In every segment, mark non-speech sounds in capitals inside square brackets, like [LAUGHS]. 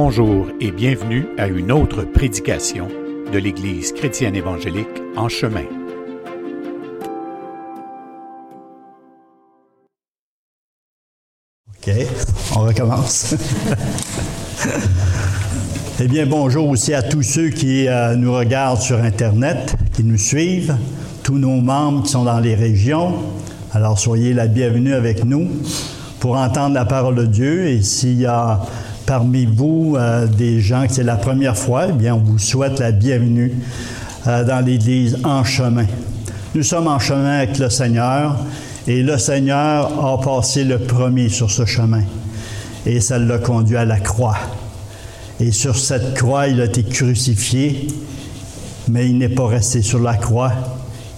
Bonjour et bienvenue à une autre prédication de l'Église chrétienne évangélique en chemin. OK, on recommence. [LAUGHS] eh bien, bonjour aussi à tous ceux qui euh, nous regardent sur Internet, qui nous suivent, tous nos membres qui sont dans les régions. Alors, soyez la bienvenue avec nous pour entendre la parole de Dieu. Et s'il y a parmi vous euh, des gens que c'est la première fois, eh bien, on vous souhaite la bienvenue euh, dans l'Église en chemin. Nous sommes en chemin avec le Seigneur et le Seigneur a passé le premier sur ce chemin et ça l'a conduit à la croix. Et sur cette croix, il a été crucifié, mais il n'est pas resté sur la croix,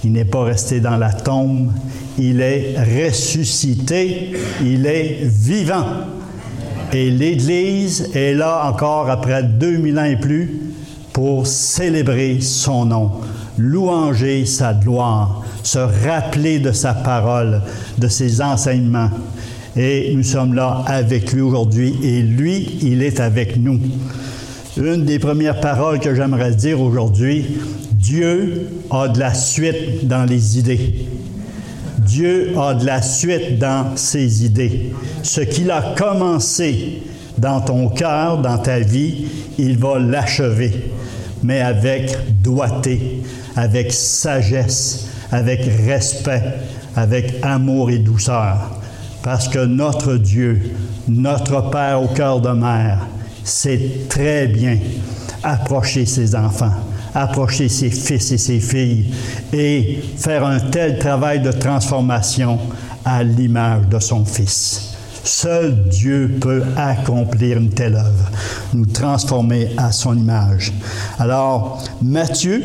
il n'est pas resté dans la tombe, il est ressuscité, il est vivant. Et l'Église est là encore après 2000 ans et plus pour célébrer son nom, louanger sa gloire, se rappeler de sa parole, de ses enseignements. Et nous sommes là avec lui aujourd'hui et lui, il est avec nous. Une des premières paroles que j'aimerais dire aujourd'hui, Dieu a de la suite dans les idées. Dieu a de la suite dans ses idées. Ce qu'il a commencé dans ton cœur, dans ta vie, il va l'achever, mais avec doigté, avec sagesse, avec respect, avec amour et douceur. Parce que notre Dieu, notre Père au cœur de mère, sait très bien approcher ses enfants approcher ses fils et ses filles et faire un tel travail de transformation à l'image de son Fils. Seul Dieu peut accomplir une telle œuvre, nous transformer à son image. Alors, Matthieu,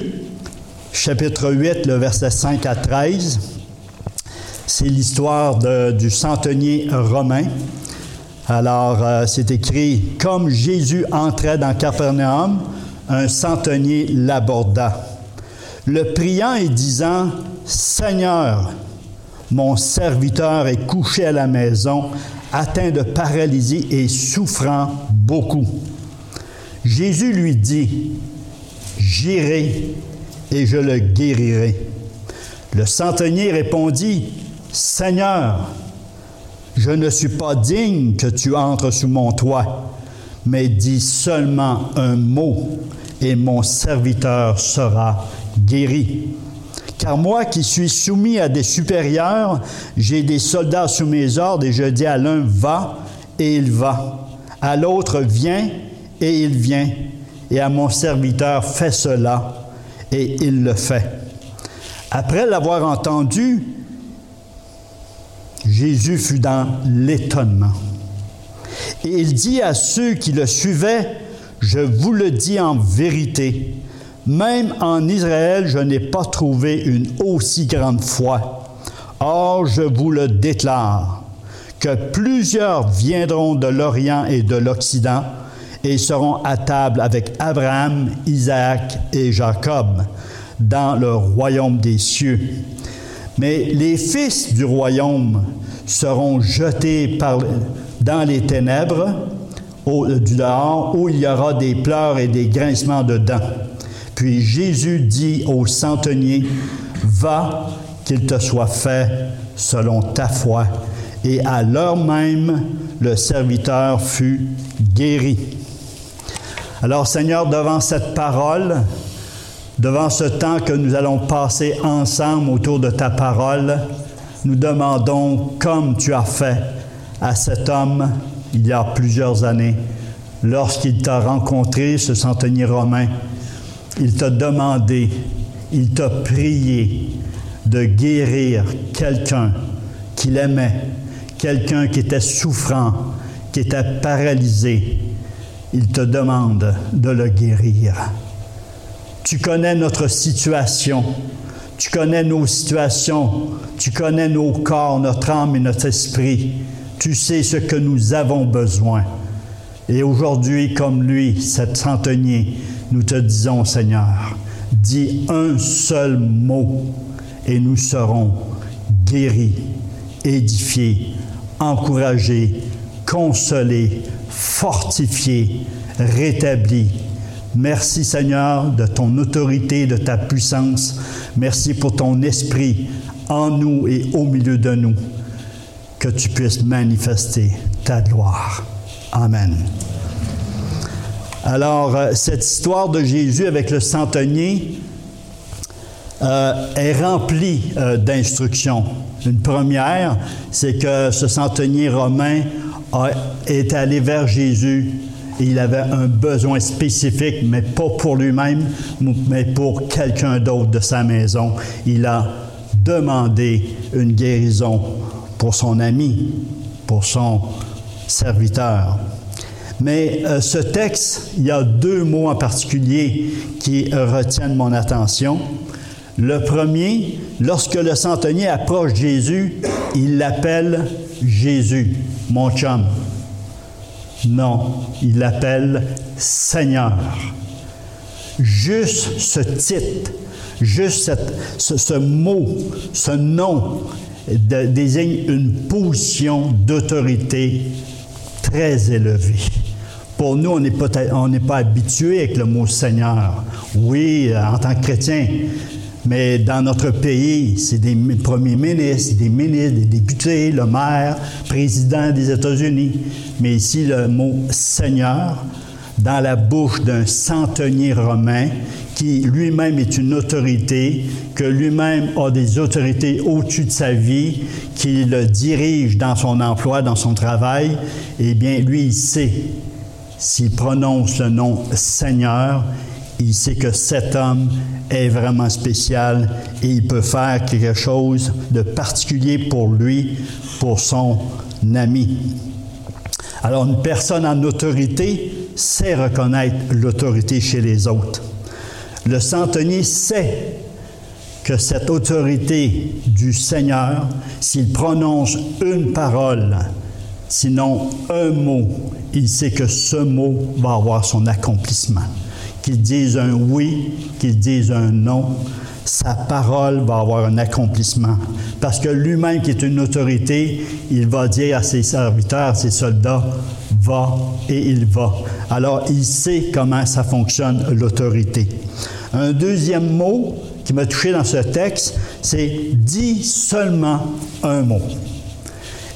chapitre 8, le verset 5 à 13, c'est l'histoire du centenier romain. Alors, euh, c'est écrit, comme Jésus entrait dans Capernaum, un centenier l'aborda, le priant et disant, Seigneur, mon serviteur est couché à la maison, atteint de paralysie et souffrant beaucoup. Jésus lui dit, J'irai et je le guérirai. Le centenier répondit, Seigneur, je ne suis pas digne que tu entres sous mon toit mais dis seulement un mot et mon serviteur sera guéri. Car moi qui suis soumis à des supérieurs, j'ai des soldats sous mes ordres et je dis à l'un va et il va, à l'autre viens et il vient, et à mon serviteur fais cela et il le fait. Après l'avoir entendu, Jésus fut dans l'étonnement. Et il dit à ceux qui le suivaient, je vous le dis en vérité, même en Israël, je n'ai pas trouvé une aussi grande foi. Or, je vous le déclare, que plusieurs viendront de l'Orient et de l'Occident et seront à table avec Abraham, Isaac et Jacob dans le royaume des cieux. Mais les fils du royaume seront jetés par, dans les ténèbres au, du dehors, où il y aura des pleurs et des grincements de dents. Puis Jésus dit au centenier, Va, qu'il te soit fait selon ta foi. Et à l'heure même, le serviteur fut guéri. Alors Seigneur, devant cette parole, devant ce temps que nous allons passer ensemble autour de ta parole, nous demandons, comme tu as fait à cet homme il y a plusieurs années, lorsqu'il t'a rencontré, ce centenier romain, il t'a demandé, il t'a prié de guérir quelqu'un qu'il aimait, quelqu'un qui était souffrant, qui était paralysé. Il te demande de le guérir. Tu connais notre situation. Tu connais nos situations. Tu connais nos corps, notre âme et notre esprit. Tu sais ce que nous avons besoin. Et aujourd'hui, comme lui, cet centenier, nous te disons, Seigneur, dis un seul mot et nous serons guéris, édifiés, encouragés, consolé, fortifié, rétabli. Merci Seigneur de ton autorité, de ta puissance. Merci pour ton esprit en nous et au milieu de nous. Que tu puisses manifester ta gloire. Amen. Alors, euh, cette histoire de Jésus avec le centenier euh, est remplie euh, d'instructions. Une première, c'est que ce centenier romain est allé vers Jésus il avait un besoin spécifique, mais pas pour lui-même, mais pour quelqu'un d'autre de sa maison. Il a demandé une guérison pour son ami, pour son serviteur. Mais euh, ce texte, il y a deux mots en particulier qui retiennent mon attention. Le premier, lorsque le centenier approche Jésus, il l'appelle Jésus, mon chum. Non, il l'appelle Seigneur. Juste ce titre, juste ce, mot, ce nom désigne une position d'autorité très élevée. Pour nous, on n'est pas, pas habitué avec le mot Seigneur. Oui, en tant que chrétien, mais dans notre pays, c'est des premiers ministres, des ministres, des députés, le maire, président des États-Unis. Mais ici, le mot Seigneur, dans la bouche d'un centenier romain qui lui-même est une autorité, que lui-même a des autorités au-dessus de sa vie, qui le dirige dans son emploi, dans son travail, eh bien, lui, il sait, s'il prononce le nom Seigneur, il sait que cet homme est vraiment spécial et il peut faire quelque chose de particulier pour lui, pour son ami. Alors une personne en autorité sait reconnaître l'autorité chez les autres. Le centenier sait que cette autorité du Seigneur, s'il prononce une parole, sinon un mot, il sait que ce mot va avoir son accomplissement qu'il dise un oui, qu'il dise un non, sa parole va avoir un accomplissement. Parce que lui-même qui est une autorité, il va dire à ses serviteurs, à ses soldats, va et il va. Alors il sait comment ça fonctionne l'autorité. Un deuxième mot qui m'a touché dans ce texte, c'est dis seulement un mot.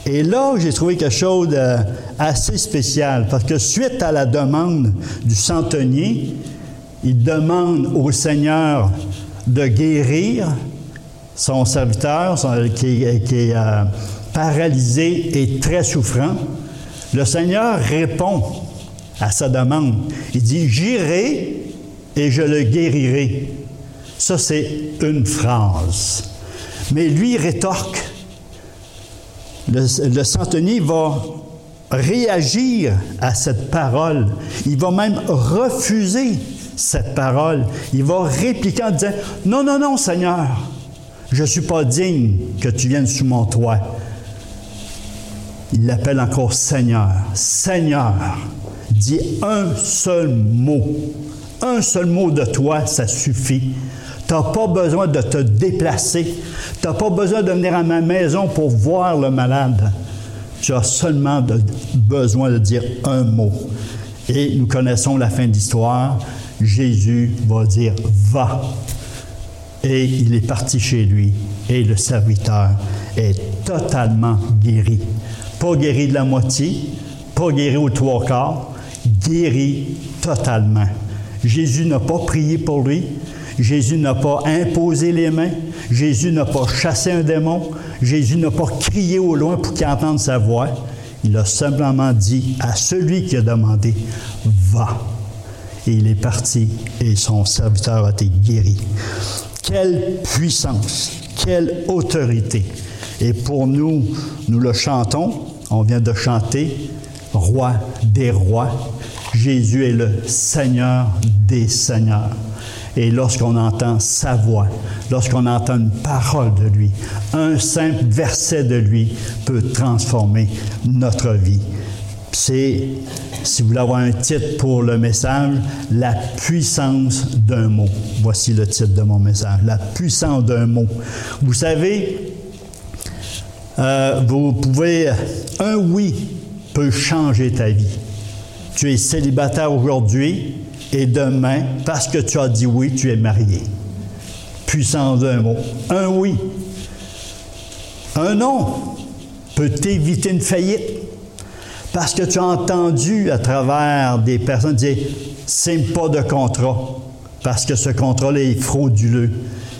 Et là, j'ai trouvé quelque chose d'assez spécial, parce que suite à la demande du centenier, il demande au Seigneur de guérir son serviteur qui, est euh, paralysé et très souffrant. Le Seigneur répond à sa demande. Il dit, J'irai et je le guérirai. Ça, c'est une phrase. Mais lui rétorque. Le, le centenier va réagir à cette parole. Il va même refuser cette parole, il va répliquer en disant, non, non, non, Seigneur, je ne suis pas digne que tu viennes sous mon toit. Il l'appelle encore Seigneur. Seigneur, dis un seul mot. Un seul mot de toi, ça suffit. Tu n'as pas besoin de te déplacer. Tu n'as pas besoin de venir à ma maison pour voir le malade. Tu as seulement besoin de dire un mot. Et nous connaissons la fin de l'histoire. Jésus va dire va. Et il est parti chez lui et le serviteur est totalement guéri. Pas guéri de la moitié, pas guéri aux trois quarts, guéri totalement. Jésus n'a pas prié pour lui, Jésus n'a pas imposé les mains, Jésus n'a pas chassé un démon, Jésus n'a pas crié au loin pour qu'il entende sa voix. Il a simplement dit à celui qui a demandé, va et il est parti et son serviteur a été guéri. Quelle puissance, quelle autorité. Et pour nous, nous le chantons, on vient de chanter, roi des rois. Jésus est le Seigneur des seigneurs. Et lorsqu'on entend sa voix, lorsqu'on entend une parole de lui, un simple verset de lui peut transformer notre vie. C'est si vous voulez avoir un titre pour le message, La puissance d'un mot. Voici le titre de mon message, La puissance d'un mot. Vous savez, euh, vous pouvez, un oui peut changer ta vie. Tu es célibataire aujourd'hui et demain, parce que tu as dit oui, tu es marié. Puissance d'un mot. Un oui. Un non peut t'éviter une faillite. Parce que tu as entendu à travers des personnes dire signe pas de contrat, parce que ce contrat-là est frauduleux.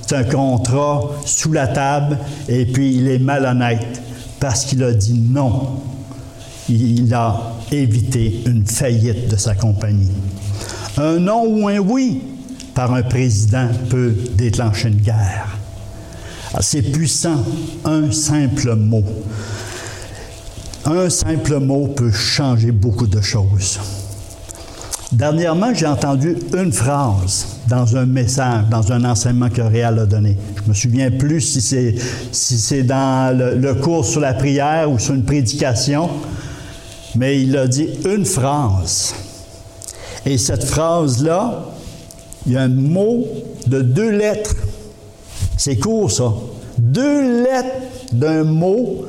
C'est un contrat sous la table et puis il est malhonnête parce qu'il a dit non. Il a évité une faillite de sa compagnie. Un non ou un oui par un président peut déclencher une guerre. Ah, c'est puissant, un simple mot. Un simple mot peut changer beaucoup de choses. Dernièrement, j'ai entendu une phrase dans un message, dans un enseignement que Réal a donné. Je me souviens plus si c'est si c'est dans le, cours sur la prière ou sur une prédication, mais il a dit une phrase. Et cette phrase-là, il y a un mot de deux lettres. C'est court, ça. Deux lettres d'un mot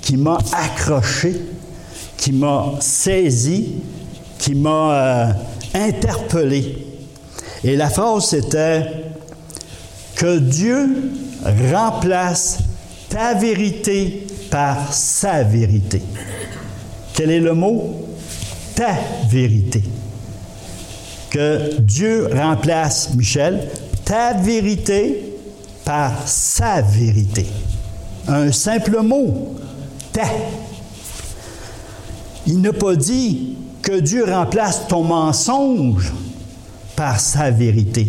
qui m'a accroché, qui m'a saisi, qui m'a euh, interpellé. Et la phrase c'était que Dieu remplace ta vérité par sa vérité. Quel est le mot? Ta vérité. Que Dieu remplace, Michel, ta vérité par sa vérité. Un simple mot, ta. Il n'a pas dit que Dieu remplace ton mensonge par sa vérité.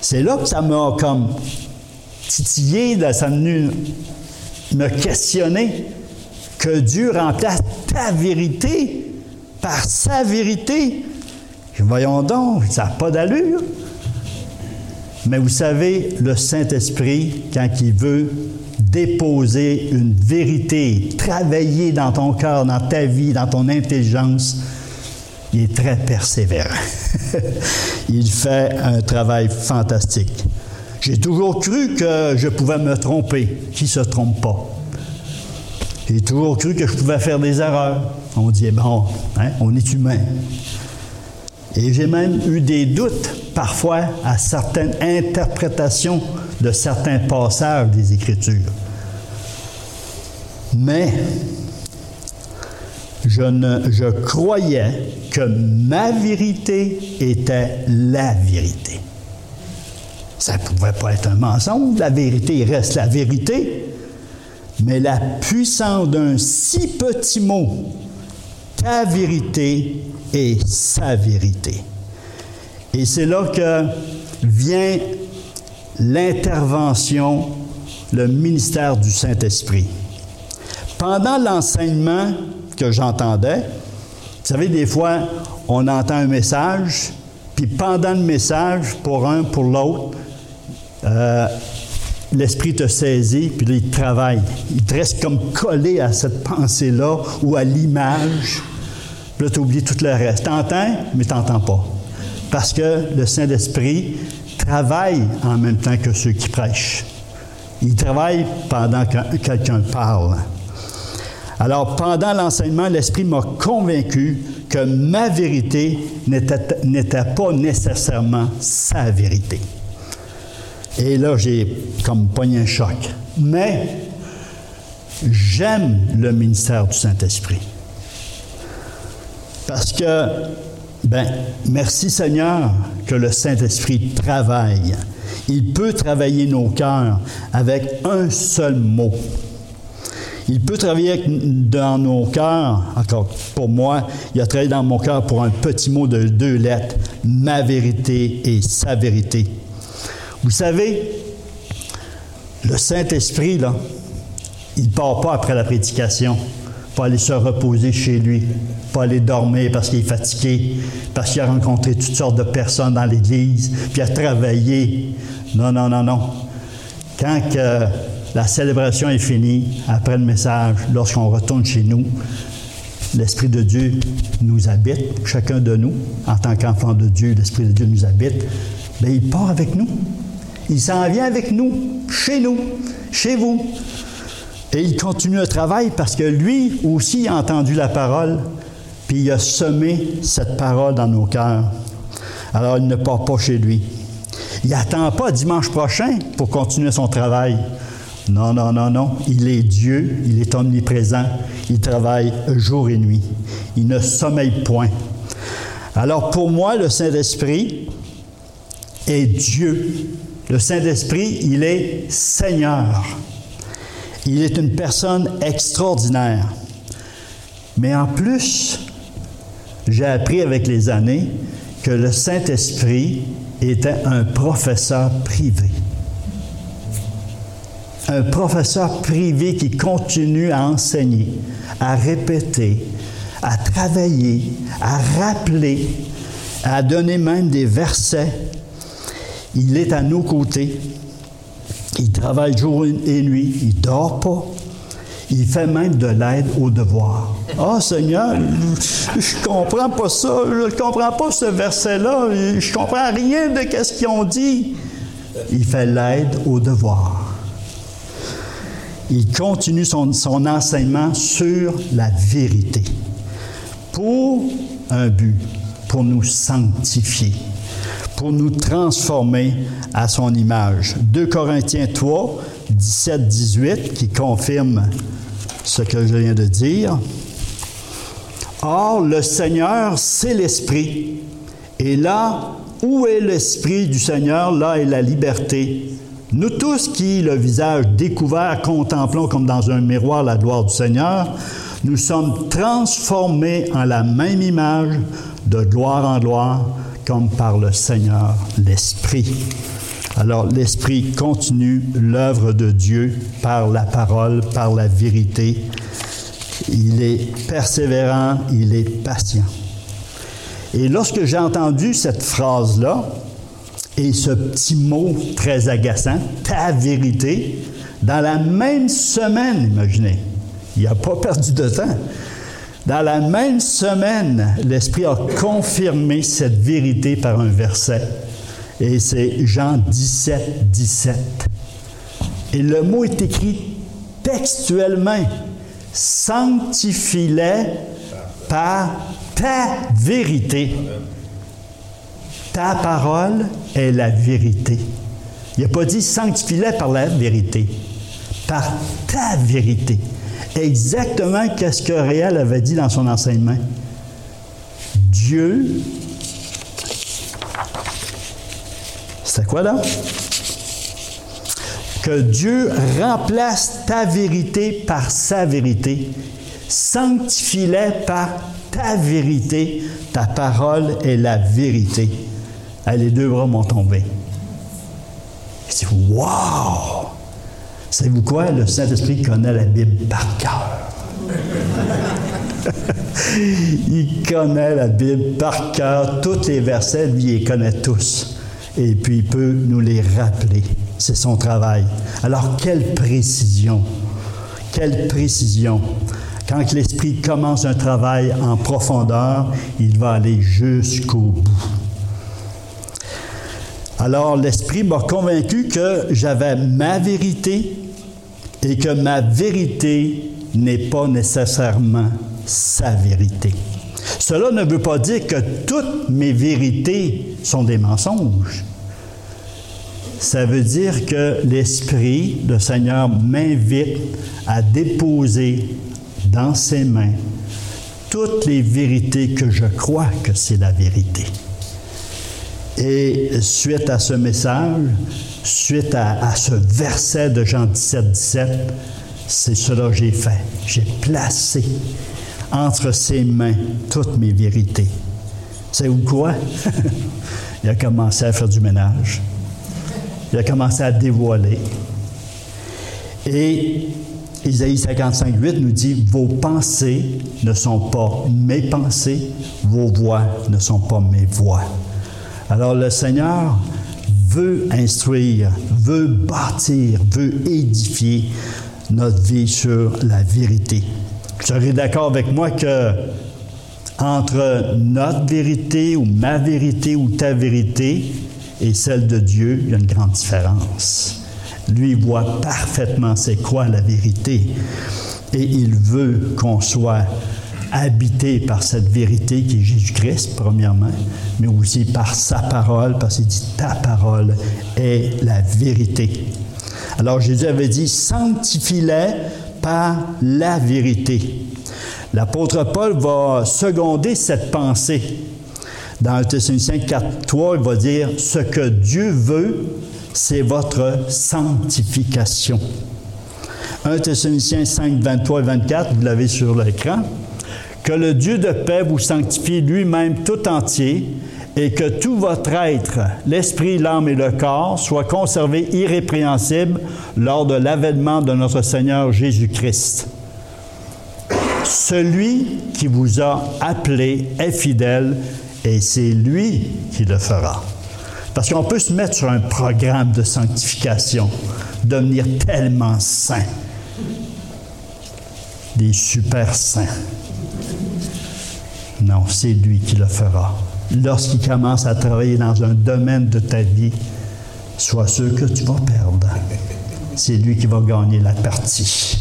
C'est là que ça m'a comme titillé, ça m'a venu me questionner que Dieu remplace ta vérité par sa vérité. Voyons donc, ça n'a pas d'allure. Mais vous savez, le Saint-Esprit, quand il veut déposer une vérité, travailler dans ton cœur, dans ta vie, dans ton intelligence, il est très persévérant. [LAUGHS] il fait un travail fantastique. J'ai toujours cru que je pouvais me tromper. Qui se trompe pas? J'ai toujours cru que je pouvais faire des erreurs. On dit, bon, hein, on est humain. Et j'ai même eu des doutes parfois à certaines interprétations de certains passages des Écritures. Mais je, je croyais que ma vérité était la vérité. Ça ne pouvait pas être un mensonge, la vérité reste la vérité, mais la puissance d'un si petit mot, ta vérité est sa vérité. Et c'est là que vient l'intervention, le ministère du Saint-Esprit. Pendant l'enseignement que j'entendais, vous savez, des fois, on entend un message, puis pendant le message, pour un, pour l'autre, euh, l'esprit te saisit, puis il travaille. Il te reste comme collé à cette pensée-là ou à l'image. Tu oublies tout le reste. Tu entends, mais tu n'entends pas. Parce que le Saint-Esprit travaille en même temps que ceux qui prêchent. Il travaille pendant que quelqu'un parle. Alors, pendant l'enseignement, l'Esprit m'a convaincu que ma vérité n'était pas nécessairement sa vérité. Et là, j'ai comme pogné un choc. Mais j'aime le ministère du Saint-Esprit. Parce que, ben, merci Seigneur que le Saint-Esprit travaille. Il peut travailler nos cœurs avec un seul mot. Il peut travailler dans nos cœurs, encore pour moi, il a travaillé dans mon cœur pour un petit mot de deux lettres, ma vérité et sa vérité. Vous savez, le Saint-Esprit, là, il ne part pas après la prédication pour aller se reposer chez lui, pour aller dormir parce qu'il est fatigué, parce qu'il a rencontré toutes sortes de personnes dans l'Église, puis a travaillé. Non, non, non, non. Quand la célébration est finie, après le message, lorsqu'on retourne chez nous, l'Esprit de Dieu nous habite, chacun de nous, en tant qu'enfant de Dieu, l'Esprit de Dieu nous habite, bien, il part avec nous. Il s'en vient avec nous, chez nous, chez vous. Et il continue le travail parce que lui aussi a entendu la parole, puis il a semé cette parole dans nos cœurs. Alors il ne part pas chez lui. Il n'attend pas dimanche prochain pour continuer son travail. Non, non, non, non. Il est Dieu, il est omniprésent, il travaille jour et nuit. Il ne sommeille point. Alors pour moi, le Saint-Esprit est Dieu. Le Saint-Esprit, il est Seigneur. Il est une personne extraordinaire. Mais en plus, j'ai appris avec les années que le Saint-Esprit était un professeur privé. Un professeur privé qui continue à enseigner, à répéter, à travailler, à rappeler, à donner même des versets. Il est à nos côtés. Il travaille jour et nuit. Il dort pas. Il fait même de l'aide au devoir. Ah, oh, Seigneur, je comprends pas ça. Je ne comprends pas ce verset-là. Je comprends rien de ce qu'ils ont dit. Il fait l'aide au devoir. Il continue son enseignement sur la vérité pour un but, pour nous sanctifier, pour nous transformer à son image. 2 Corinthiens 3, 17, 18, qui confirme ce que je viens de dire. Or, le Seigneur, c'est l'Esprit. Et là où est l'Esprit du Seigneur, là est la liberté. Nous tous qui, le visage découvert, contemplons comme dans un miroir la gloire du Seigneur, nous sommes transformés en la même image de gloire en gloire, comme par le Seigneur l'Esprit. Alors l'Esprit continue l'œuvre de Dieu par la parole, par la vérité. Il est persévérant, il est patient. Et lorsque j'ai entendu cette phrase-là, et ce petit mot très agaçant, ta vérité, dans la même semaine, imaginez, il n'a pas perdu de temps. Dans la même semaine, l'Esprit a confirmé cette vérité par un verset. Et c'est Jean 17, 17. Et le mot est écrit textuellement. Sanctifie-les par ta vérité. Ta parole est la vérité. Il n'a pas dit sanctifie-les par la vérité, par ta vérité exactement ce que Réal avait dit dans son enseignement. Dieu, c'est quoi là? Que Dieu remplace ta vérité par sa vérité. Sanctifie-les par ta vérité. Ta parole est la vérité. les deux bras m'ont tombé. Je dis, wow! Savez-vous quoi? Le Saint-Esprit connaît la Bible par cœur. [LAUGHS] il connaît la Bible par cœur. Tous les versets, lui, il les connaît tous. Et puis, il peut nous les rappeler. C'est son travail. Alors, quelle précision! Quelle précision! Quand l'Esprit commence un travail en profondeur, il va aller jusqu'au bout. Alors l'Esprit m'a convaincu que j'avais ma vérité et que ma vérité n'est pas nécessairement sa vérité. Cela ne veut pas dire que toutes mes vérités sont des mensonges. Ça veut dire que l'Esprit, le Seigneur, m'invite à déposer dans ses mains toutes les vérités que je crois que c'est la vérité. Et suite à ce message, suite à, ce verset de Jean 17, 17, c'est cela que j'ai fait. J'ai placé entre ses mains toutes mes vérités. C'est où quoi? [LAUGHS] Il a commencé à faire du ménage. Il a commencé à dévoiler. Et Isaïe 55, 8 nous dit Vos pensées ne sont pas mes pensées, vos voix ne sont pas mes voix. Alors le Seigneur veut instruire, veut bâtir, veut édifier notre vie sur la vérité. Vous serez d'accord avec moi que entre notre vérité ou ma vérité ou ta vérité et celle de Dieu, il y a une grande différence. Lui voit parfaitement c'est quoi la vérité. Et il veut qu'on soit habité par cette vérité qui est Jésus-Christ, premièrement, mais aussi par sa parole, parce qu'il dit ta parole est la vérité. Alors Jésus avait dit sanctifie-les par la vérité. L'apôtre Paul va seconder cette pensée. Dans 1 Thessaloniciens 4, 3, il va dire Ce que Dieu veut, c'est votre sanctification. 1 Thessaloniciens 5, 23 et 24, vous l'avez sur l'écran. Que le Dieu de paix vous sanctifie lui-même tout entier et que tout votre être, l'esprit, l'âme et le corps, soient conservés irrépréhensibles lors de l'avènement de notre Seigneur Jésus-Christ. Celui qui vous a appelé est fidèle et c'est lui qui le fera. Parce qu'on peut se mettre sur un programme de sanctification, devenir tellement saint, des super saints. Non, c'est lui qui le fera. Lorsqu'il commence à travailler dans un domaine de ta vie, sois sûr que tu vas perdre. C'est lui qui va gagner la partie.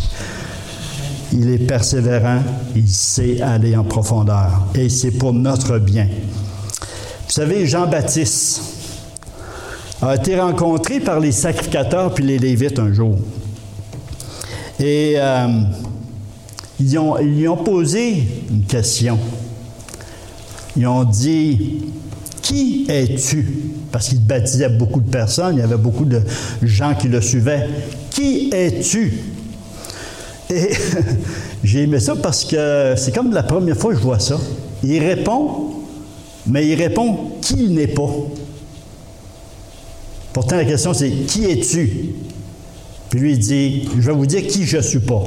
Il est persévérant, il sait aller en profondeur et c'est pour notre bien. Vous savez, Jean-Baptiste a été rencontré par les sacrificateurs puis les Lévites un jour. Et euh, ils, lui ont posé une question. Ils ont dit Qui es-tu? Parce qu'il baptisait beaucoup de personnes, il y avait beaucoup de gens qui le suivaient. Qui es-tu? Et [LAUGHS] j'ai aimé ça parce que c'est comme la première fois que je vois ça. Il répond, mais il répond qui n'est pas. Pourtant, la question c'est Qui es-tu? Puis lui, il dit Je vais vous dire qui je ne suis pas.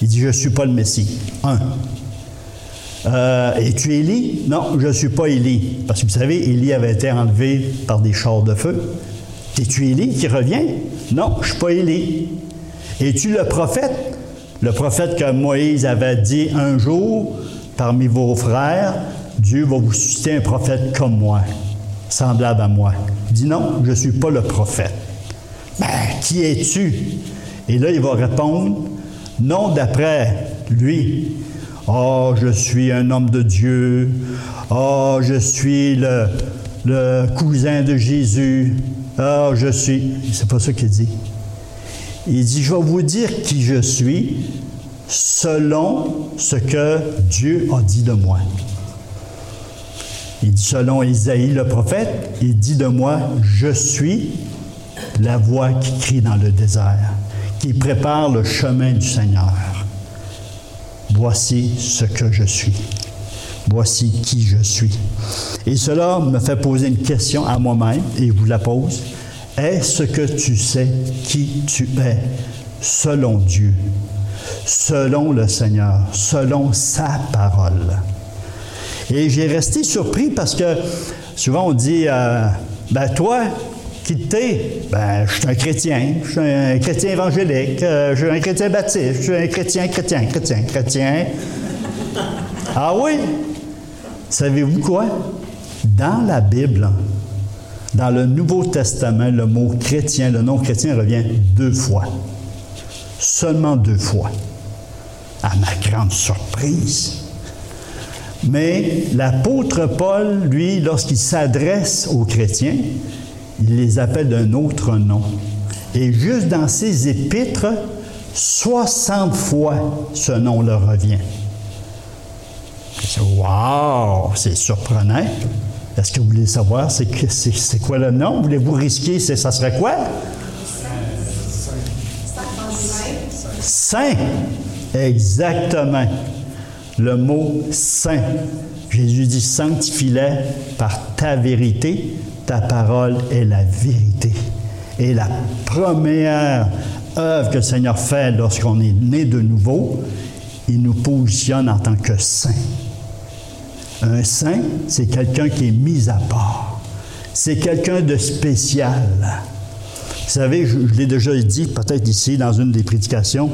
Il dit Je ne suis pas le Messie. Un. Euh, Es-tu Élie? Non, je ne suis pas Élie. Parce que vous savez, Élie avait été enlevé par des chars de feu. Es-tu Élie qui revient? Non, je ne suis pas Élie. Es-tu le prophète? Le prophète que Moïse avait dit un jour, parmi vos frères, Dieu va vous susciter un prophète comme moi, semblable à moi. Il dit non, je ne suis pas le prophète. Ben, qui es-tu? Et là, il va répondre, non d'après lui, Oh, je suis un homme de Dieu. Oh, je suis le, le cousin de Jésus. Oh, je suis. C'est pas ça qu'il dit. Il dit Je vais vous dire qui je suis selon ce que Dieu a dit de moi. Il dit selon Isaïe le prophète, il dit de moi Je suis la voix qui crie dans le désert, qui prépare le chemin du Seigneur. Voici ce que je suis. Voici qui je suis. Et cela me fait poser une question à moi-même, et je vous la pose. Est-ce que tu sais qui tu es selon Dieu, selon le Seigneur, selon sa parole? Et j'ai resté surpris parce que souvent on dit, euh, ben toi, qui? Ben, je suis un chrétien, je suis un chrétien évangélique, euh, je suis un chrétien baptiste, je suis un chrétien, chrétien, chrétien, chrétien. Ah oui? Savez-vous quoi? Dans la Bible, dans le Nouveau Testament, le mot chrétien, le nom chrétien revient deux fois. Seulement deux fois. À ma grande surprise. Mais l'apôtre Paul, lui, lorsqu'il s'adresse aux chrétiens, il les appelle d'un autre nom. Et juste dans ses épîtres, 60 fois ce nom leur revient. Wow, c'est surprenant. Est-ce que vous voulez savoir c'est, quoi le nom? Voulez-vous risquer? C'est, ça serait quoi? Saint. Exactement. Le mot saint. Jésus dit sanctifie-les par ta vérité. Ta parole est la vérité. Et la première œuvre que le Seigneur fait lorsqu'on est né de nouveau, il nous positionne en tant que saint. Un saint, c'est quelqu'un qui est mis à part. C'est quelqu'un de spécial. Vous savez, je l'ai déjà dit peut-être ici dans une des prédications,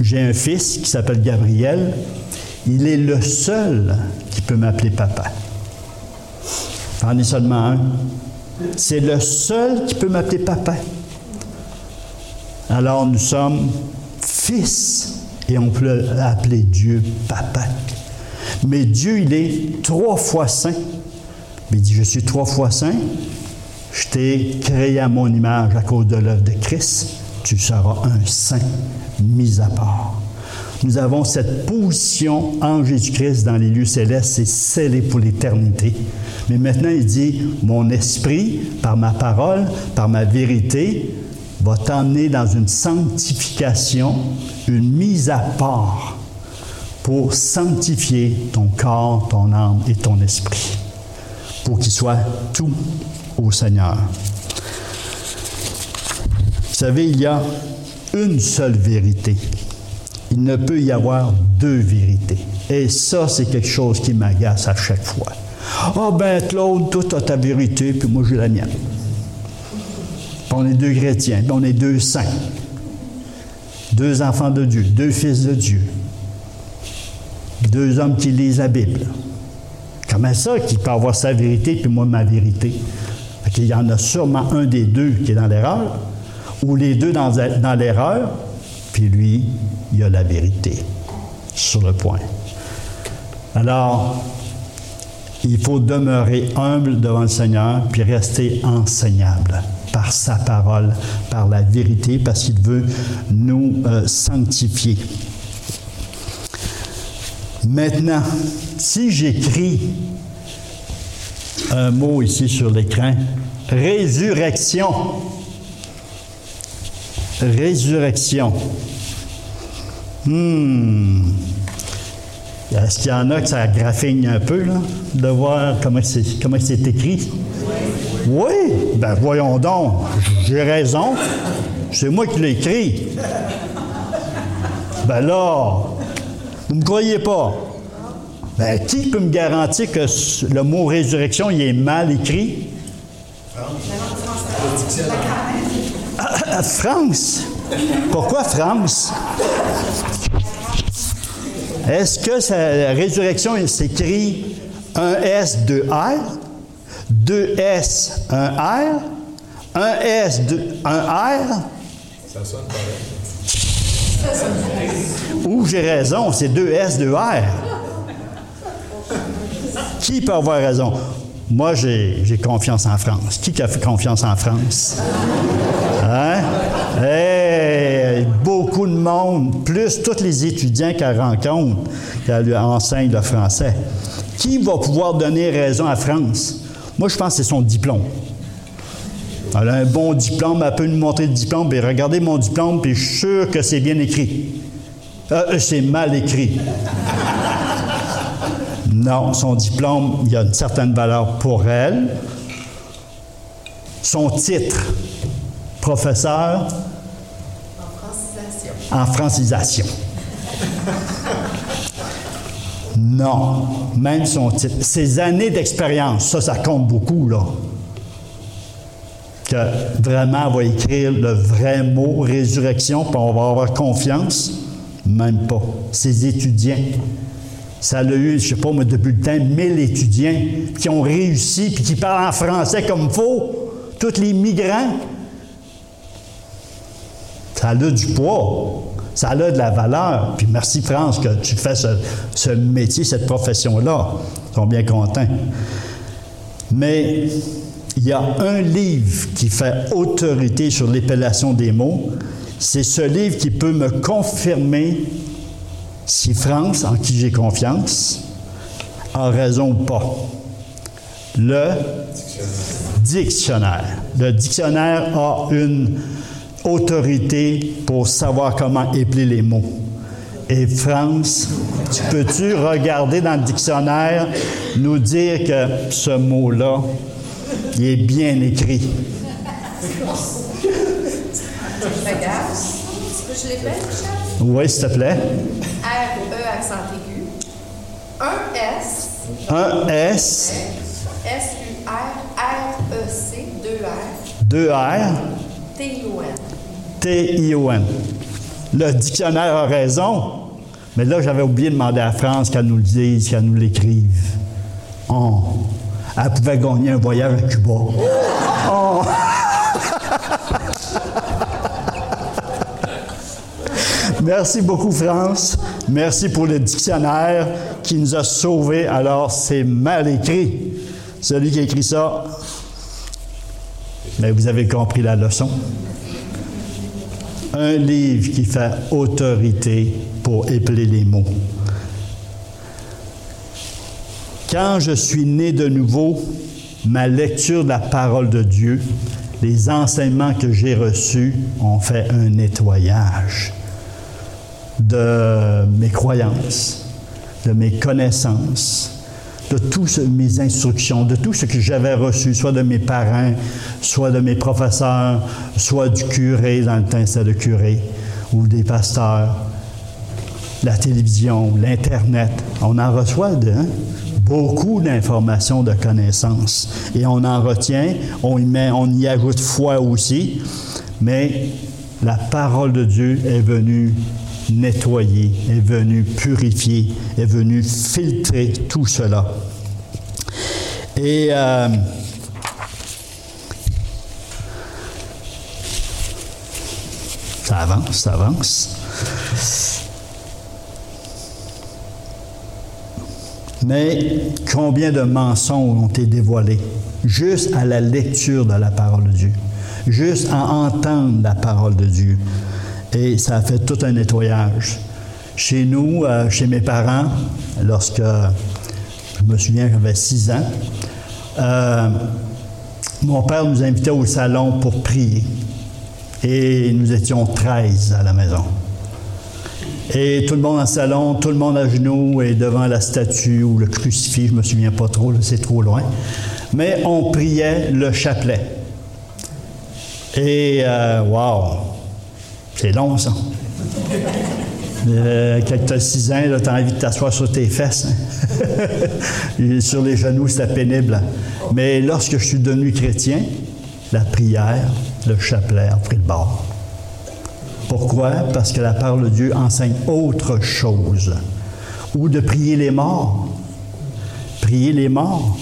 j'ai un fils qui s'appelle Gabriel. Il est le seul qui peut m'appeler papa. J'en ai seulement un. C'est le seul qui peut m'appeler papa. Alors nous sommes fils et on peut appeler Dieu papa. Mais Dieu, il est trois fois saint. Il dit, je suis trois fois saint. Je t'ai créé à mon image à cause de l'œuvre de Christ. Tu seras un saint mis à part. Nous avons cette position en Jésus-Christ dans les lieux célestes, c'est scellé pour l'éternité. Mais maintenant, il dit, mon esprit, par ma parole, par ma vérité, va t'emmener dans une sanctification, une mise à part pour sanctifier ton corps, ton âme et ton esprit, pour qu'il soit tout au Seigneur. Vous savez, il y a une seule vérité. Il ne peut y avoir deux vérités. Et ça, c'est quelque chose qui m'agace à chaque fois. Ah oh ben Claude, toi, as ta vérité, puis moi, j'ai la mienne. On est deux chrétiens, puis on est deux saints. Deux enfants de Dieu, deux fils de Dieu. Deux hommes qui lisent la Bible. Comment ça qui peut avoir sa vérité, puis moi, ma vérité? Il y en a sûrement un des deux qui est dans l'erreur, ou les deux dans l'erreur, lui, il a la vérité sur le point. Alors, il faut demeurer humble devant le Seigneur, puis rester enseignable par sa parole, par la vérité, parce qu'il veut nous euh, sanctifier. Maintenant, si j'écris un mot ici sur l'écran, résurrection, résurrection. Hmm. Est-ce qu'il y en a que ça graffigne un peu, là, de voir comment c'est, comment c'est écrit? Oui, ben voyons donc, j'ai raison. C'est moi qui l'ai écrit. Ben là, vous ne me croyez pas? Ben, qui peut me garantir que le mot résurrection, il est mal écrit? France. Pourquoi France? Est-ce que la résurrection s'écrit un S, deux R, deux S, un R, un S, deux, un R? Ça sonne pareil. Ou j'ai raison, c'est deux S, deux R. Qui peut avoir raison? Moi, j'ai confiance en France. Qui a fait confiance en France? Hein? Beaucoup de monde, plus tous les étudiants qu'elle rencontre, qu'elle enseigne le français. Qui va pouvoir donner raison à France? Moi, je pense que c'est son diplôme. Elle a un bon diplôme, elle peut nous montrer le diplôme, puis regardez mon diplôme, puis je suis sûr que c'est bien écrit. Euh, c'est mal écrit. Non, son diplôme, il a une certaine valeur pour elle. Son titre, professeur. En francisation. Non, même son titre. Ses années d'expérience, ça, ça compte beaucoup, là. Que vraiment, on va écrire le vrai mot résurrection, puis on va avoir confiance. Même pas. Ses étudiants. Ça a eu, je sais pas moi, depuis le temps, 1000 étudiants qui ont réussi puis qui parlent en français comme il faut. Tous les migrants. Ça a du poids. Ça a de la valeur. Puis merci, France, que tu fais ce, métier, cette profession-là. Ils sont bien contents. Mais il y a un livre qui fait autorité sur l'épellation des mots. C'est ce livre qui peut me confirmer si France, en qui j'ai confiance, a raison ou pas. Le dictionnaire. Le dictionnaire a une autorité pour savoir comment épeler les mots. Et France, tu peux-tu regarder dans le dictionnaire, nous dire que ce mot-là, il est bien écrit? je Oui, s'il te plaît. R-E accent aigu. Un S. Un S. S-U-R-R-E-C, deux R. Deux R. T-I-O-N. T-I-O-N. Le dictionnaire a raison, mais là, j'avais oublié de demander à France qu'elle nous le dise, qu'elle nous l'écrive. Oh. Elle pouvait gagner un voyage à Cuba. Oh. [LAUGHS] Merci beaucoup, France. Merci pour le dictionnaire qui nous a sauvés. Alors, c'est mal écrit. Celui qui a écrit ça, mais vous avez compris la leçon. Un livre qui fait autorité pour épeler les mots. Quand je suis né de nouveau, ma lecture de la parole de Dieu, les enseignements que j'ai reçus ont fait un nettoyage de mes croyances, de mes connaissances, de toutes mes instructions, de tout ce que j'avais reçu, soit de mes parents, soit de mes professeurs, soit du curé, dans le temps c'était le curé, ou des pasteurs, la télévision, l'Internet. On en reçoit de, hein, beaucoup d'informations, de connaissances. Et on en retient, on y, met, on y ajoute foi aussi, mais la parole de Dieu est venue nettoyer, est venue purifier, est venue filtrer tout cela. Et euh, ça avance, ça avance. Mais combien de mensonges ont été dévoilés juste à la lecture de la parole de Dieu, juste à entendre la parole de Dieu. Et ça a fait tout un nettoyage. Chez nous, euh, chez mes parents, lorsque je me souviens j'avais six ans, euh, mon père nous invitait au salon pour prier. Et nous étions 13 à la maison. Et tout le monde en salon, tout le monde à genoux et devant la statue ou le crucifix, je ne me souviens pas trop, c'est trop loin. Mais on priait le chapelet. Et, euh, wow, c'est long ça. Euh, quand tu as 6 ans, tu as envie de t'asseoir sur tes fesses. Hein. [LAUGHS] sur les genoux, c'était pénible. Mais lorsque je suis devenu chrétien, la prière, le chapelet a pris le bord. Pourquoi? Parce que la parole de Dieu enseigne autre chose. Ou de prier les morts. Prier les morts.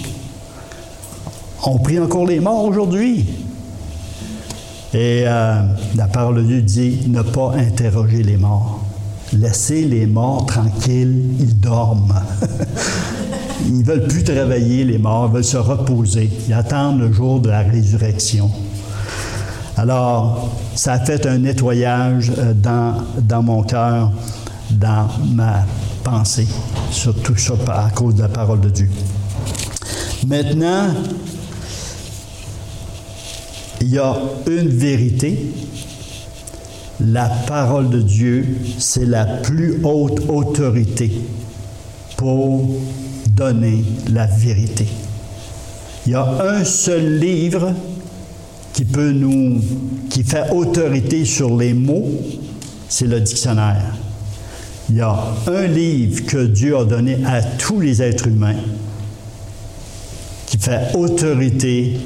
On prie encore les morts aujourd'hui. Et euh, la parole de Dieu dit ne pas interroger les mords. Laissez les morts tranquilles, ils dorment. [LAUGHS] ils ne veulent plus travailler, les morts, ils veulent se reposer. Ils attendent le jour de la résurrection. Alors, ça a fait un nettoyage euh, dans, dans mon cœur, dans ma pensée, sur tout ça à cause de la parole de Dieu. Maintenant, il y a une vérité. La parole de Dieu, c'est la plus haute autorité pour donner la vérité. Il y a un seul livre qui peut nous, qui fait autorité sur les mots, c'est le dictionnaire. Il y a un livre que Dieu a donné à tous les êtres humains qui fait autorité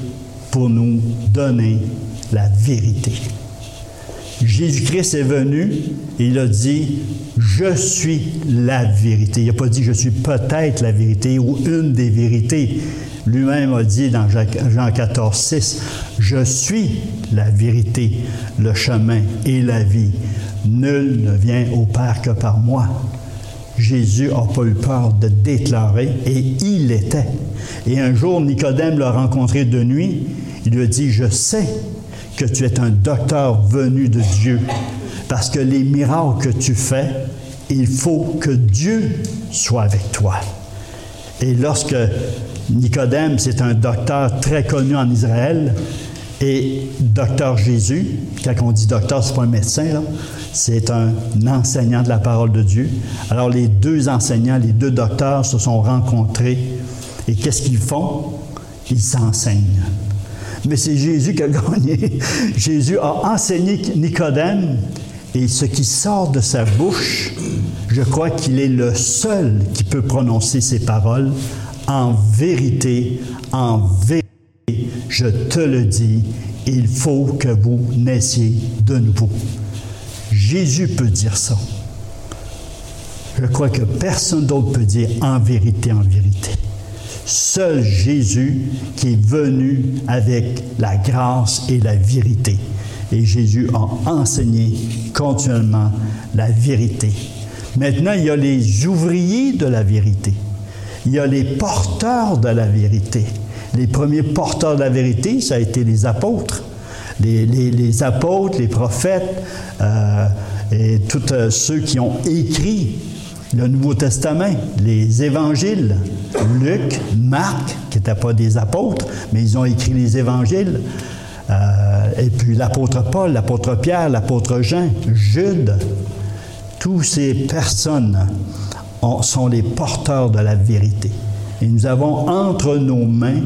pour nous donner la vérité. Jésus-Christ est venu et il a dit, je suis la vérité. Il n'a pas dit, je suis peut-être la vérité ou une des vérités. Lui-même a dit dans Jean 14, 6, Je suis la vérité, le chemin et la vie. Nul ne vient au Père que par moi. Jésus n'a pas eu peur de déclarer, et il était. Et un jour, Nicodème l'a rencontré de nuit. Il lui a dit, je sais que tu es un docteur venu de Dieu, parce que les miracles que tu fais, il faut que Dieu soit avec toi. Et lorsque Nicodème, c'est un docteur très connu en Israël. Et docteur Jésus, quand on dit docteur, c'est pas un médecin, c'est un enseignant de la parole de Dieu. Alors les deux enseignants, les deux docteurs se sont rencontrés. Et qu'est-ce qu'ils font? Ils s'enseignent. Mais c'est Jésus qui a [LAUGHS] gagné. Jésus a enseigné Nicodème et ce qui sort de sa bouche, je crois qu'il est le seul qui peut prononcer ces paroles en vérité, en vérité, je te le dis, il faut que vous naissiez de nouveau. Jésus peut dire ça. Je crois que personne d'autre peut dire en vérité, en vérité. Seul Jésus qui est venu avec la grâce et la vérité. Et Jésus a enseigné continuellement la vérité. Maintenant, il y a les ouvriers de la vérité. Il y a les porteurs de la vérité. Les premiers porteurs de la vérité, ça a été les apôtres. Les, apôtres, les prophètes euh, et tous euh, ceux qui ont écrit le Nouveau Testament, les évangiles. Luc, Marc, qui n'étaient pas des apôtres, mais ils ont écrit les évangiles. Euh, et puis l'apôtre Paul, l'apôtre Pierre, l'apôtre Jean, Jude, toutes ces personnes sont les porteurs de la vérité. Et nous avons entre nos mains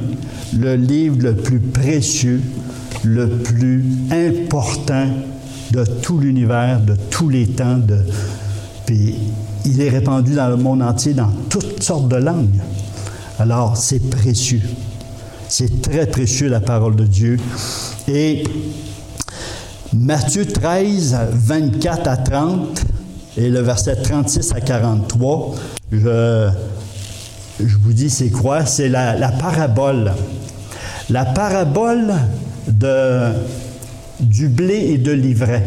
le livre le plus précieux, le plus important de tout l'univers, de tous les temps. Puis il est répandu dans le monde entier dans toutes sortes de langues. Alors, c'est précieux. C'est très précieux la parole de Dieu. Et Matthieu 13, 24 à 30 et le verset 36 à 43, je, je vous dis c'est quoi? C'est la, parabole. La parabole du blé et de l'ivraie.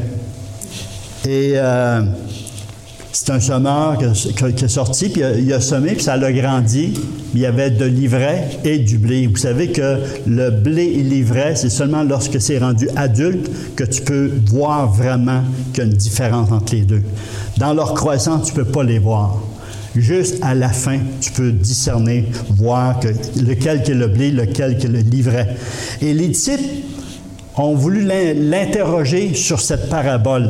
Et euh, c'est un semeur qui, est sorti, puis il a, semé, puis ça l'a grandi. Il y avait de l'ivraie et du blé. Vous savez que le blé et l'ivraie, c'est seulement lorsque c'est rendu adulte que tu peux voir vraiment qu'il y a une différence entre les deux. Dans leur croissance, tu ne peux pas les voir. Juste à la fin, tu peux discerner, voir que lequel est le blé, lequel est le livret. Et les disciples ont voulu l'interroger sur cette parabole.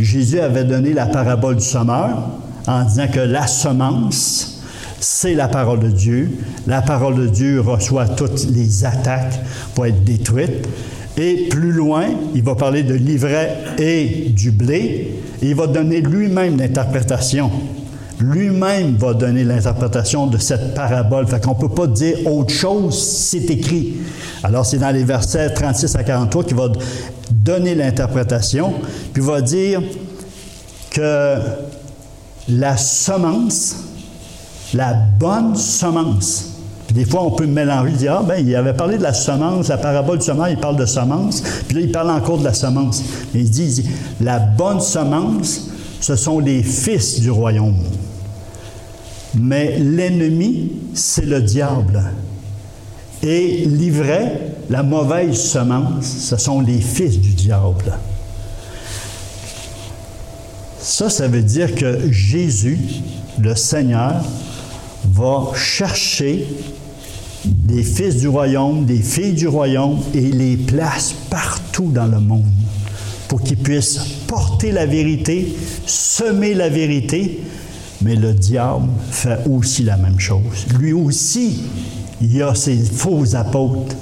Jésus avait donné la parabole du semeur en disant que la semence, c'est la parole de Dieu. La parole de Dieu reçoit toutes les attaques pour être détruite. Et plus loin, il va parler de l'ivraie et du blé. Il va donner lui-même l'interprétation lui-même va donner l'interprétation de cette parabole. Fait qu'on ne peut pas dire autre chose, c'est écrit. Alors c'est dans les versets 36 à 43 qu'il va donner l'interprétation, puis va dire que la semence, la bonne semence, puis des fois, on peut mélanger, dire, ah, ben, il avait parlé de la semence, la parabole du semence, il parle de semence, puis là, il parle encore de la semence. Mais il dit, il dit la bonne semence, ce sont les fils du royaume. Mais l'ennemi, c'est le diable. Et l'ivraie, la mauvaise semence, ce sont les fils du diable. Ça, ça veut dire que Jésus, le Seigneur, va chercher des fils du royaume, des filles du royaume et les place partout dans le monde pour qu'ils puissent porter la vérité, semer la vérité, mais le diable fait aussi la même chose. Lui aussi, il y a ses faux apôtres.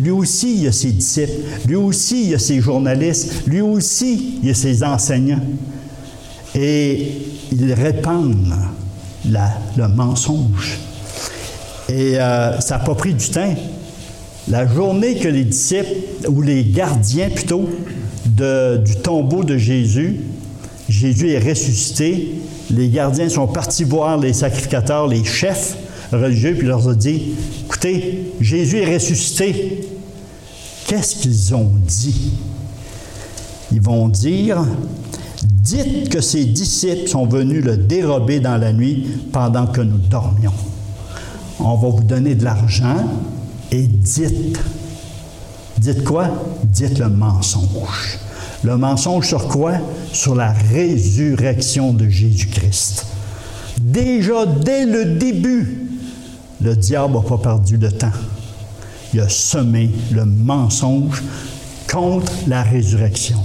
Lui aussi, il y a ses disciples. Lui aussi, il y a ses journalistes. Lui aussi, il y a ses enseignants. Et ils répandent le mensonge. Et euh, ça n'a pas pris du temps. La journée que les disciples, ou les gardiens plutôt, du tombeau de Jésus, Jésus est ressuscité, les gardiens sont partis voir les sacrificateurs, les chefs religieux, puis leur ont dit, écoutez, Jésus est ressuscité. Qu'est-ce qu'ils ont dit? Ils vont dire, dites que ses disciples sont venus le dérober dans la nuit pendant que nous dormions. On va vous donner de l'argent et dites. Dites quoi? Dites le mensonge. Le mensonge sur quoi? Sur la résurrection de Jésus-Christ. Déjà, dès le début, le diable n'a pas perdu de temps. Il a semé le mensonge contre la résurrection.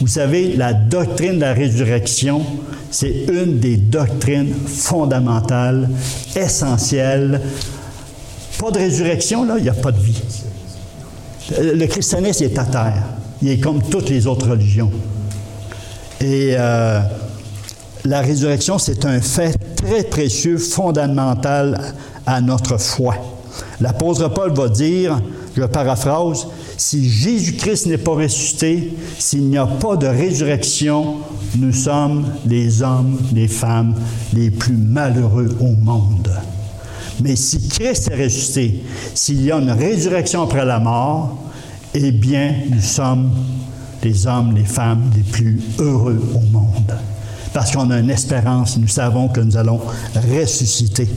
Vous savez, la doctrine de la résurrection, c'est une des doctrines fondamentales, essentielles. Pas de résurrection, là, il n'y a pas de vie. Le christianisme est à terre. Il est comme toutes les autres religions. Et euh, la résurrection, c'est un fait très précieux, fondamental à notre foi. L'apôtre Paul va dire, je paraphrase, si Jésus-Christ n'est pas ressuscité, s'il n'y a pas de résurrection, nous sommes les hommes, les femmes les plus malheureux au monde. Mais si Christ est ressuscité, s'il y a une résurrection après la mort, eh bien, nous sommes les hommes, les femmes les plus heureux au monde. Parce qu'on a une espérance, nous savons que nous allons ressusciter.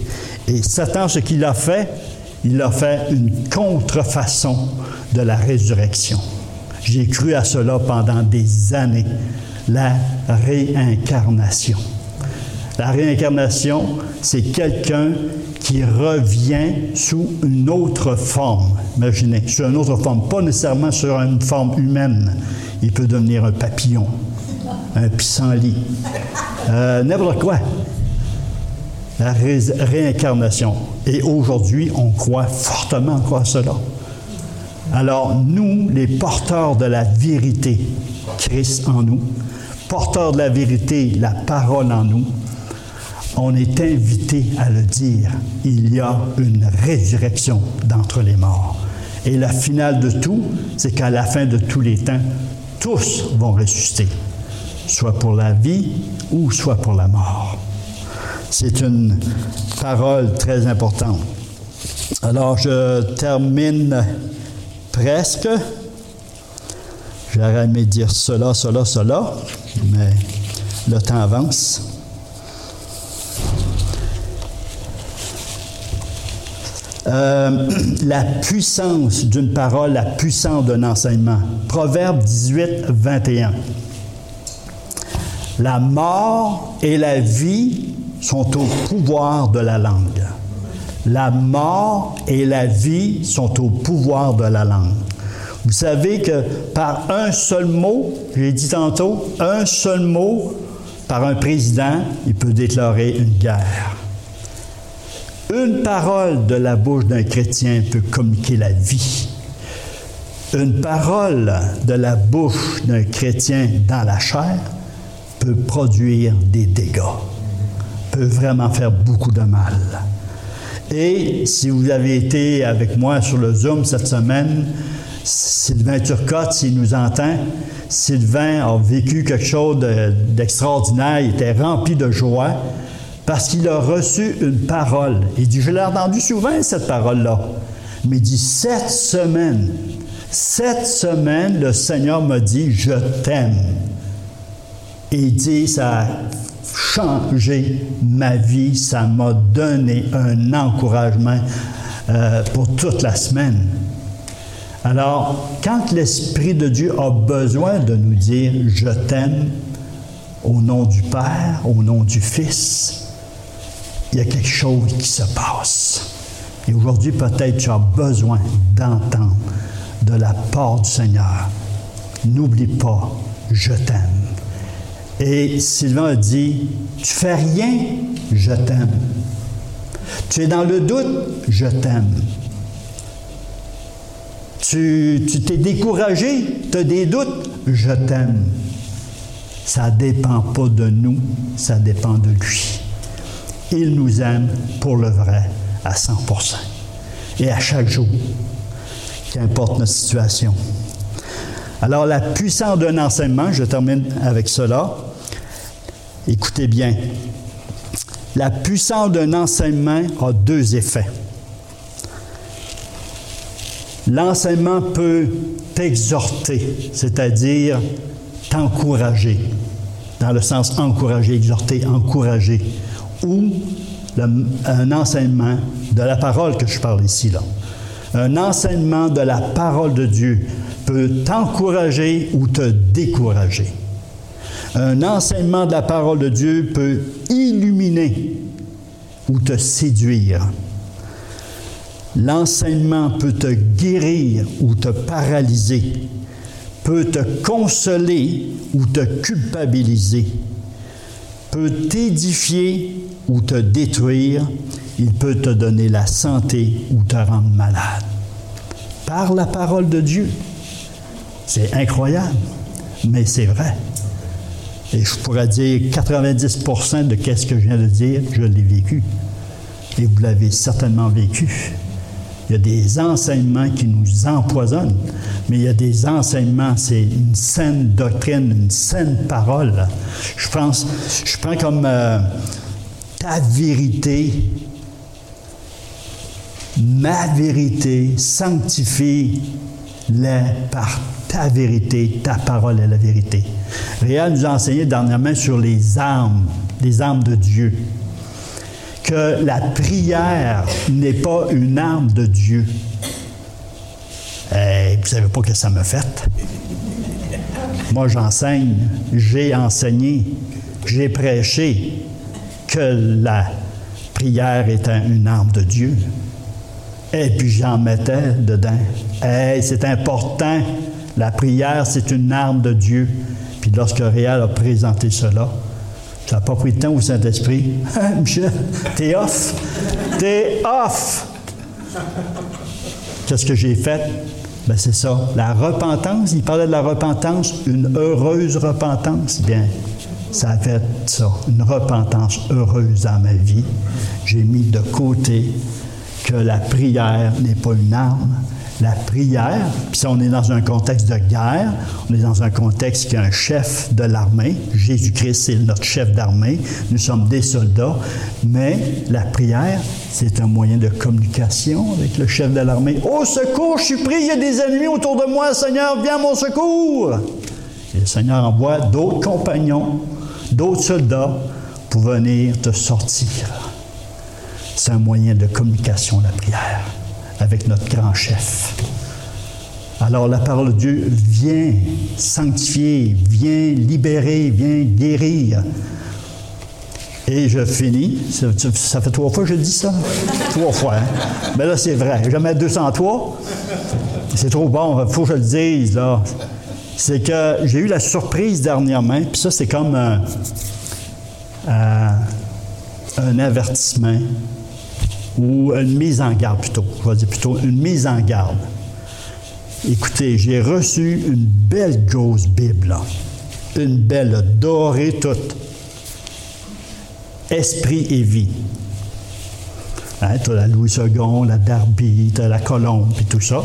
Et Satan, ce qu'il a fait, il a fait une contrefaçon de la résurrection. J'ai cru à cela pendant des années, la réincarnation. La réincarnation, c'est quelqu'un qui revient sous une autre forme. Imaginez, sous une autre forme, pas nécessairement sur une forme humaine. Il peut devenir un papillon, un pissenlit, euh, n'importe quoi. La réincarnation. Et aujourd'hui, on croit fortement à cela. Alors, nous, les porteurs de la vérité, Christ en nous, porteurs de la vérité, la parole en nous, on est invité à le dire. Il y a une résurrection d'entre les morts. Et la finale de tout, c'est qu'à la fin de tous les temps, tous vont ressusciter, soit pour la vie ou soit pour la mort. C'est une parole très importante. Alors, je termine presque. J'aurais aimé dire cela, cela, cela, mais le temps avance. Euh, [CLEARS THROAT] la puissance d'une parole, la puissance d'un enseignement. Proverbe 18, 21. La mort et la vie sont au pouvoir de la langue. La mort et la vie sont au pouvoir de la langue. Vous savez que par un seul mot, j'ai dit tantôt, un seul mot par un président, il peut déclarer une guerre. Une parole de la bouche d'un chrétien peut communiquer la vie. Une parole de la bouche d'un chrétien dans la chair peut produire des dégâts, peut vraiment faire beaucoup de mal. Et si vous avez été avec moi sur le Zoom cette semaine, Sylvain Turcotte, s'il nous entend, Sylvain a vécu quelque chose d'extraordinaire, il était rempli de joie parce qu'il a reçu une parole. Il dit, je l'ai entendu souvent, cette parole-là. Mais il dit, cette semaine, cette semaine, le Seigneur m'a dit, je t'aime. Et il dit, ça a changé ma vie, ça m'a donné un encouragement euh, pour toute la semaine. Alors, quand l'Esprit de Dieu a besoin de nous dire, je t'aime, au nom du Père, au nom du Fils, il y a quelque chose qui se passe. Et aujourd'hui, peut-être tu as besoin d'entendre de la part du Seigneur. N'oublie pas, je t'aime. Et Sylvain a dit, tu fais rien, je t'aime. Tu es dans le doute, je t'aime. Tu t'es découragé, tu as des doutes, je t'aime. Ça ne dépend pas de nous, ça dépend de lui. Il nous aime pour le vrai à 100%. Et à chaque jour, qu'importe notre situation. Alors la puissance d'un enseignement, je termine avec cela. Écoutez bien. La puissance d'un enseignement a deux effets. L'enseignement peut t'exhorter, c'est-à-dire t'encourager, dans le sens encourager, exhorter, encourager ou un enseignement de la parole que je parle ici, là. Un enseignement de la parole de Dieu peut t'encourager ou te décourager. Un enseignement de la parole de Dieu peut illuminer ou te séduire. L'enseignement peut te guérir ou te paralyser, peut te consoler ou te culpabiliser, peut t'édifier ou te détruire, il peut te donner la santé ou te rendre malade. Par la parole de Dieu. C'est incroyable, mais c'est vrai. Et je pourrais dire 90% de ce que je viens de dire, je l'ai vécu. Et vous l'avez certainement vécu. Il y a des enseignements qui nous empoisonnent, mais il y a des enseignements, c'est une saine doctrine, une saine parole. Je pense, je prends comme euh, ta vérité, ma vérité sanctifie l'est par ta vérité, ta parole est la vérité. Réal nous a enseigné dernièrement sur les armes, les armes de Dieu. Que la prière n'est pas une arme de Dieu. Eh, vous savez pas que ça me fait. Moi, j'enseigne, j'ai enseigné, j'ai prêché que la prière est une arme de Dieu. Et puis j'en mettais dedans. Hey, c'est important. La prière, c'est une arme de Dieu. Puis lorsque Réal a présenté cela, ça n'a pas pris de temps au Saint-Esprit. [LAUGHS] Michel, t'es off? T'es off. Qu'est-ce que j'ai fait? Ben c'est ça. La repentance, il parlait de la repentance, une heureuse repentance. Bien, ça a fait ça, une repentance heureuse dans ma vie. J'ai mis de côté que la prière n'est pas une arme. La prière, puis on est dans un contexte de guerre, on est dans un contexte qui a un chef de l'armée. Jésus-Christ, c'est notre chef d'armée. Nous sommes des soldats. Mais la prière, c'est un moyen de communication avec le chef de l'armée. Au secours, je suis pris, il y a des ennemis autour de moi. Seigneur, viens mon secours. Et le Seigneur envoie d'autres compagnons, d'autres soldats pour venir te sortir. C'est un moyen de communication, la prière, avec notre grand chef. Alors la parole de Dieu vient sanctifier, vient libérer, vient guérir. Et je finis. Ça, fait trois fois que je dis ça? trois fois. Hein? Mais là, c'est vrai. Je mets 203. C'est trop bon. Il faut que je le dise, là. C'est que j'ai eu la surprise dernièrement, puis ça, c'est comme un, euh, un avertissement ou une mise en garde plutôt. Je vais dire plutôt une mise en garde. Écoutez, j'ai reçu une belle grosse Bible, une belle dorée toute. Esprit et vie. Hein, tu as la Louis II, la Darby, tu as la Colombe, et tout ça.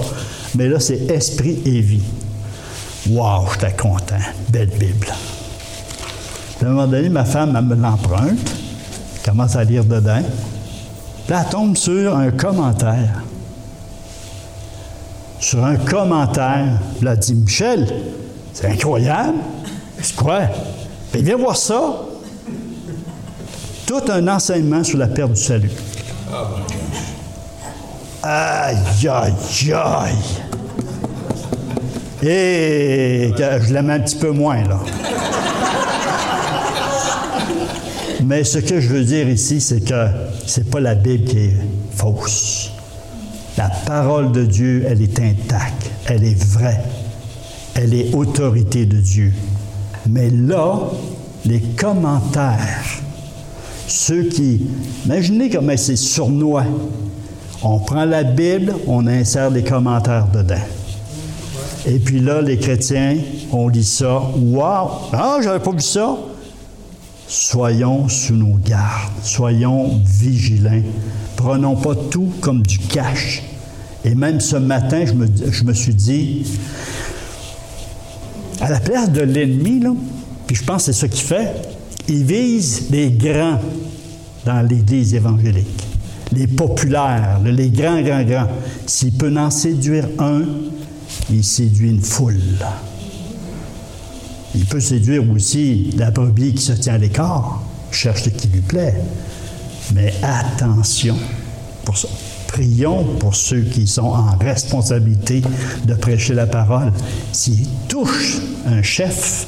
Mais là, c'est Esprit et vie. Wow, j'étais content. Belle Bible. à un moment donné, ma femme, elle me l'emprunte, commence à lire dedans. Là, tombe sur un commentaire. Sur un commentaire. Là, elle dit Michel, c'est incroyable. C'est quoi? Bien, viens voir ça. Tout un enseignement sur la perte du salut. Aïe, aïe, aïe. Et je l'aime un petit peu moins, là. Mais ce que je veux dire ici, c'est que c'est pas la Bible qui est fausse. La parole de Dieu, elle est intacte, elle est vraie, elle est autorité de Dieu. Mais là, les commentaires, ceux qui... Imaginez comment c'est sournois. On prend la Bible, on insère des commentaires dedans. Et puis là, les chrétiens, on lit ça. Wow! Ah, j'avais pas vu ça soyons sous nos gardes, soyons vigilants, prenons pas tout comme du cash. Et même ce matin, je me, suis dit, à la place de l'ennemi, puis je pense que c'est ce qu'il fait, il vise les grands dans l'Église évangélique, les populaires, les grands, grands, grands. S'il peut en séduire un, il séduit une foule. Il peut séduire aussi la brebis qui se tient à l'écart, cherche ce qui lui plaît. Mais attention pour ça. Prions pour ceux qui sont en responsabilité de prêcher la parole. S'ils touchent un chef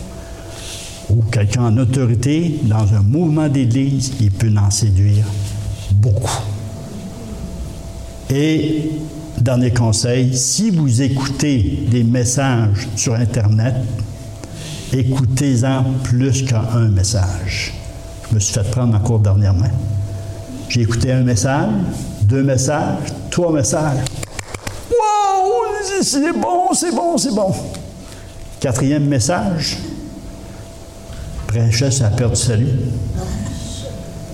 ou quelqu'un en autorité dans un mouvement d'Église, il peut en séduire beaucoup. Et dernier conseil, si vous écoutez des messages sur Internet, écoutez-en plus qu'un message. Je me suis fait prendre en cours dernièrement. J'ai écouté un message, deux messages, trois messages. Wow! C'est bon, c'est bon, c'est bon. Quatrième message, prêchait la perte du salut.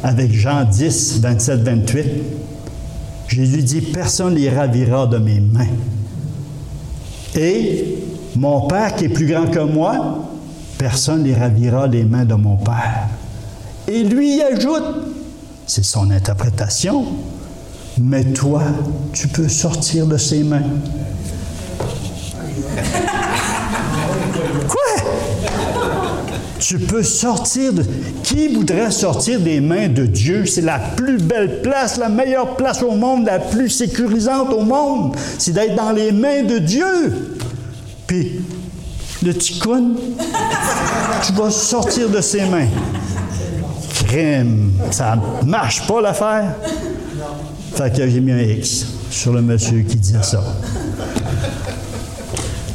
Avec Jean 10, 27, 28, Jésus dit Personne ne les ravira de mes mains. Et mon Père qui est plus grand que moi, personne ne ravira les mains de mon Père. Et lui ajoute, c'est son interprétation, mais toi, tu peux sortir de ses mains. Quoi? Tu peux sortir de... Qui voudrait sortir des mains de Dieu? C'est la plus belle place, la meilleure place au monde, la plus sécurisante au monde. C'est d'être dans les mains de Dieu. Puis, le ticone, tu vas sortir de ses mains. Crème, ça marche pas l'affaire. Fait que j'ai mis un X sur le monsieur qui disait ça.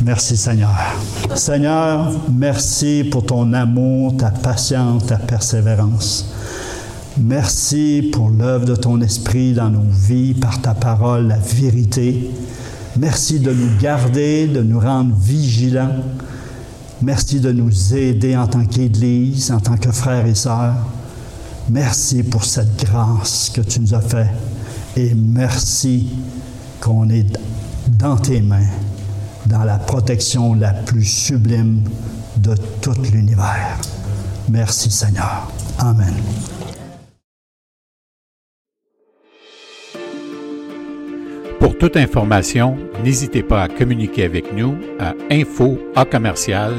Merci Seigneur. Seigneur, merci pour ton amour, ta patience, ta persévérance. Merci pour l'œuvre de ton esprit dans nos vies, par ta parole, la vérité. Merci de nous garder, de nous rendre vigilants. Merci de nous aider en tant qu'Église, en tant que frères et sœurs. Merci pour cette grâce que tu nous as faite. Et merci qu'on est dans tes mains, dans la protection la plus sublime de tout l'univers. Merci Seigneur. Amen. Pour toute information, n'hésitez pas à communiquer avec nous à info à commercial.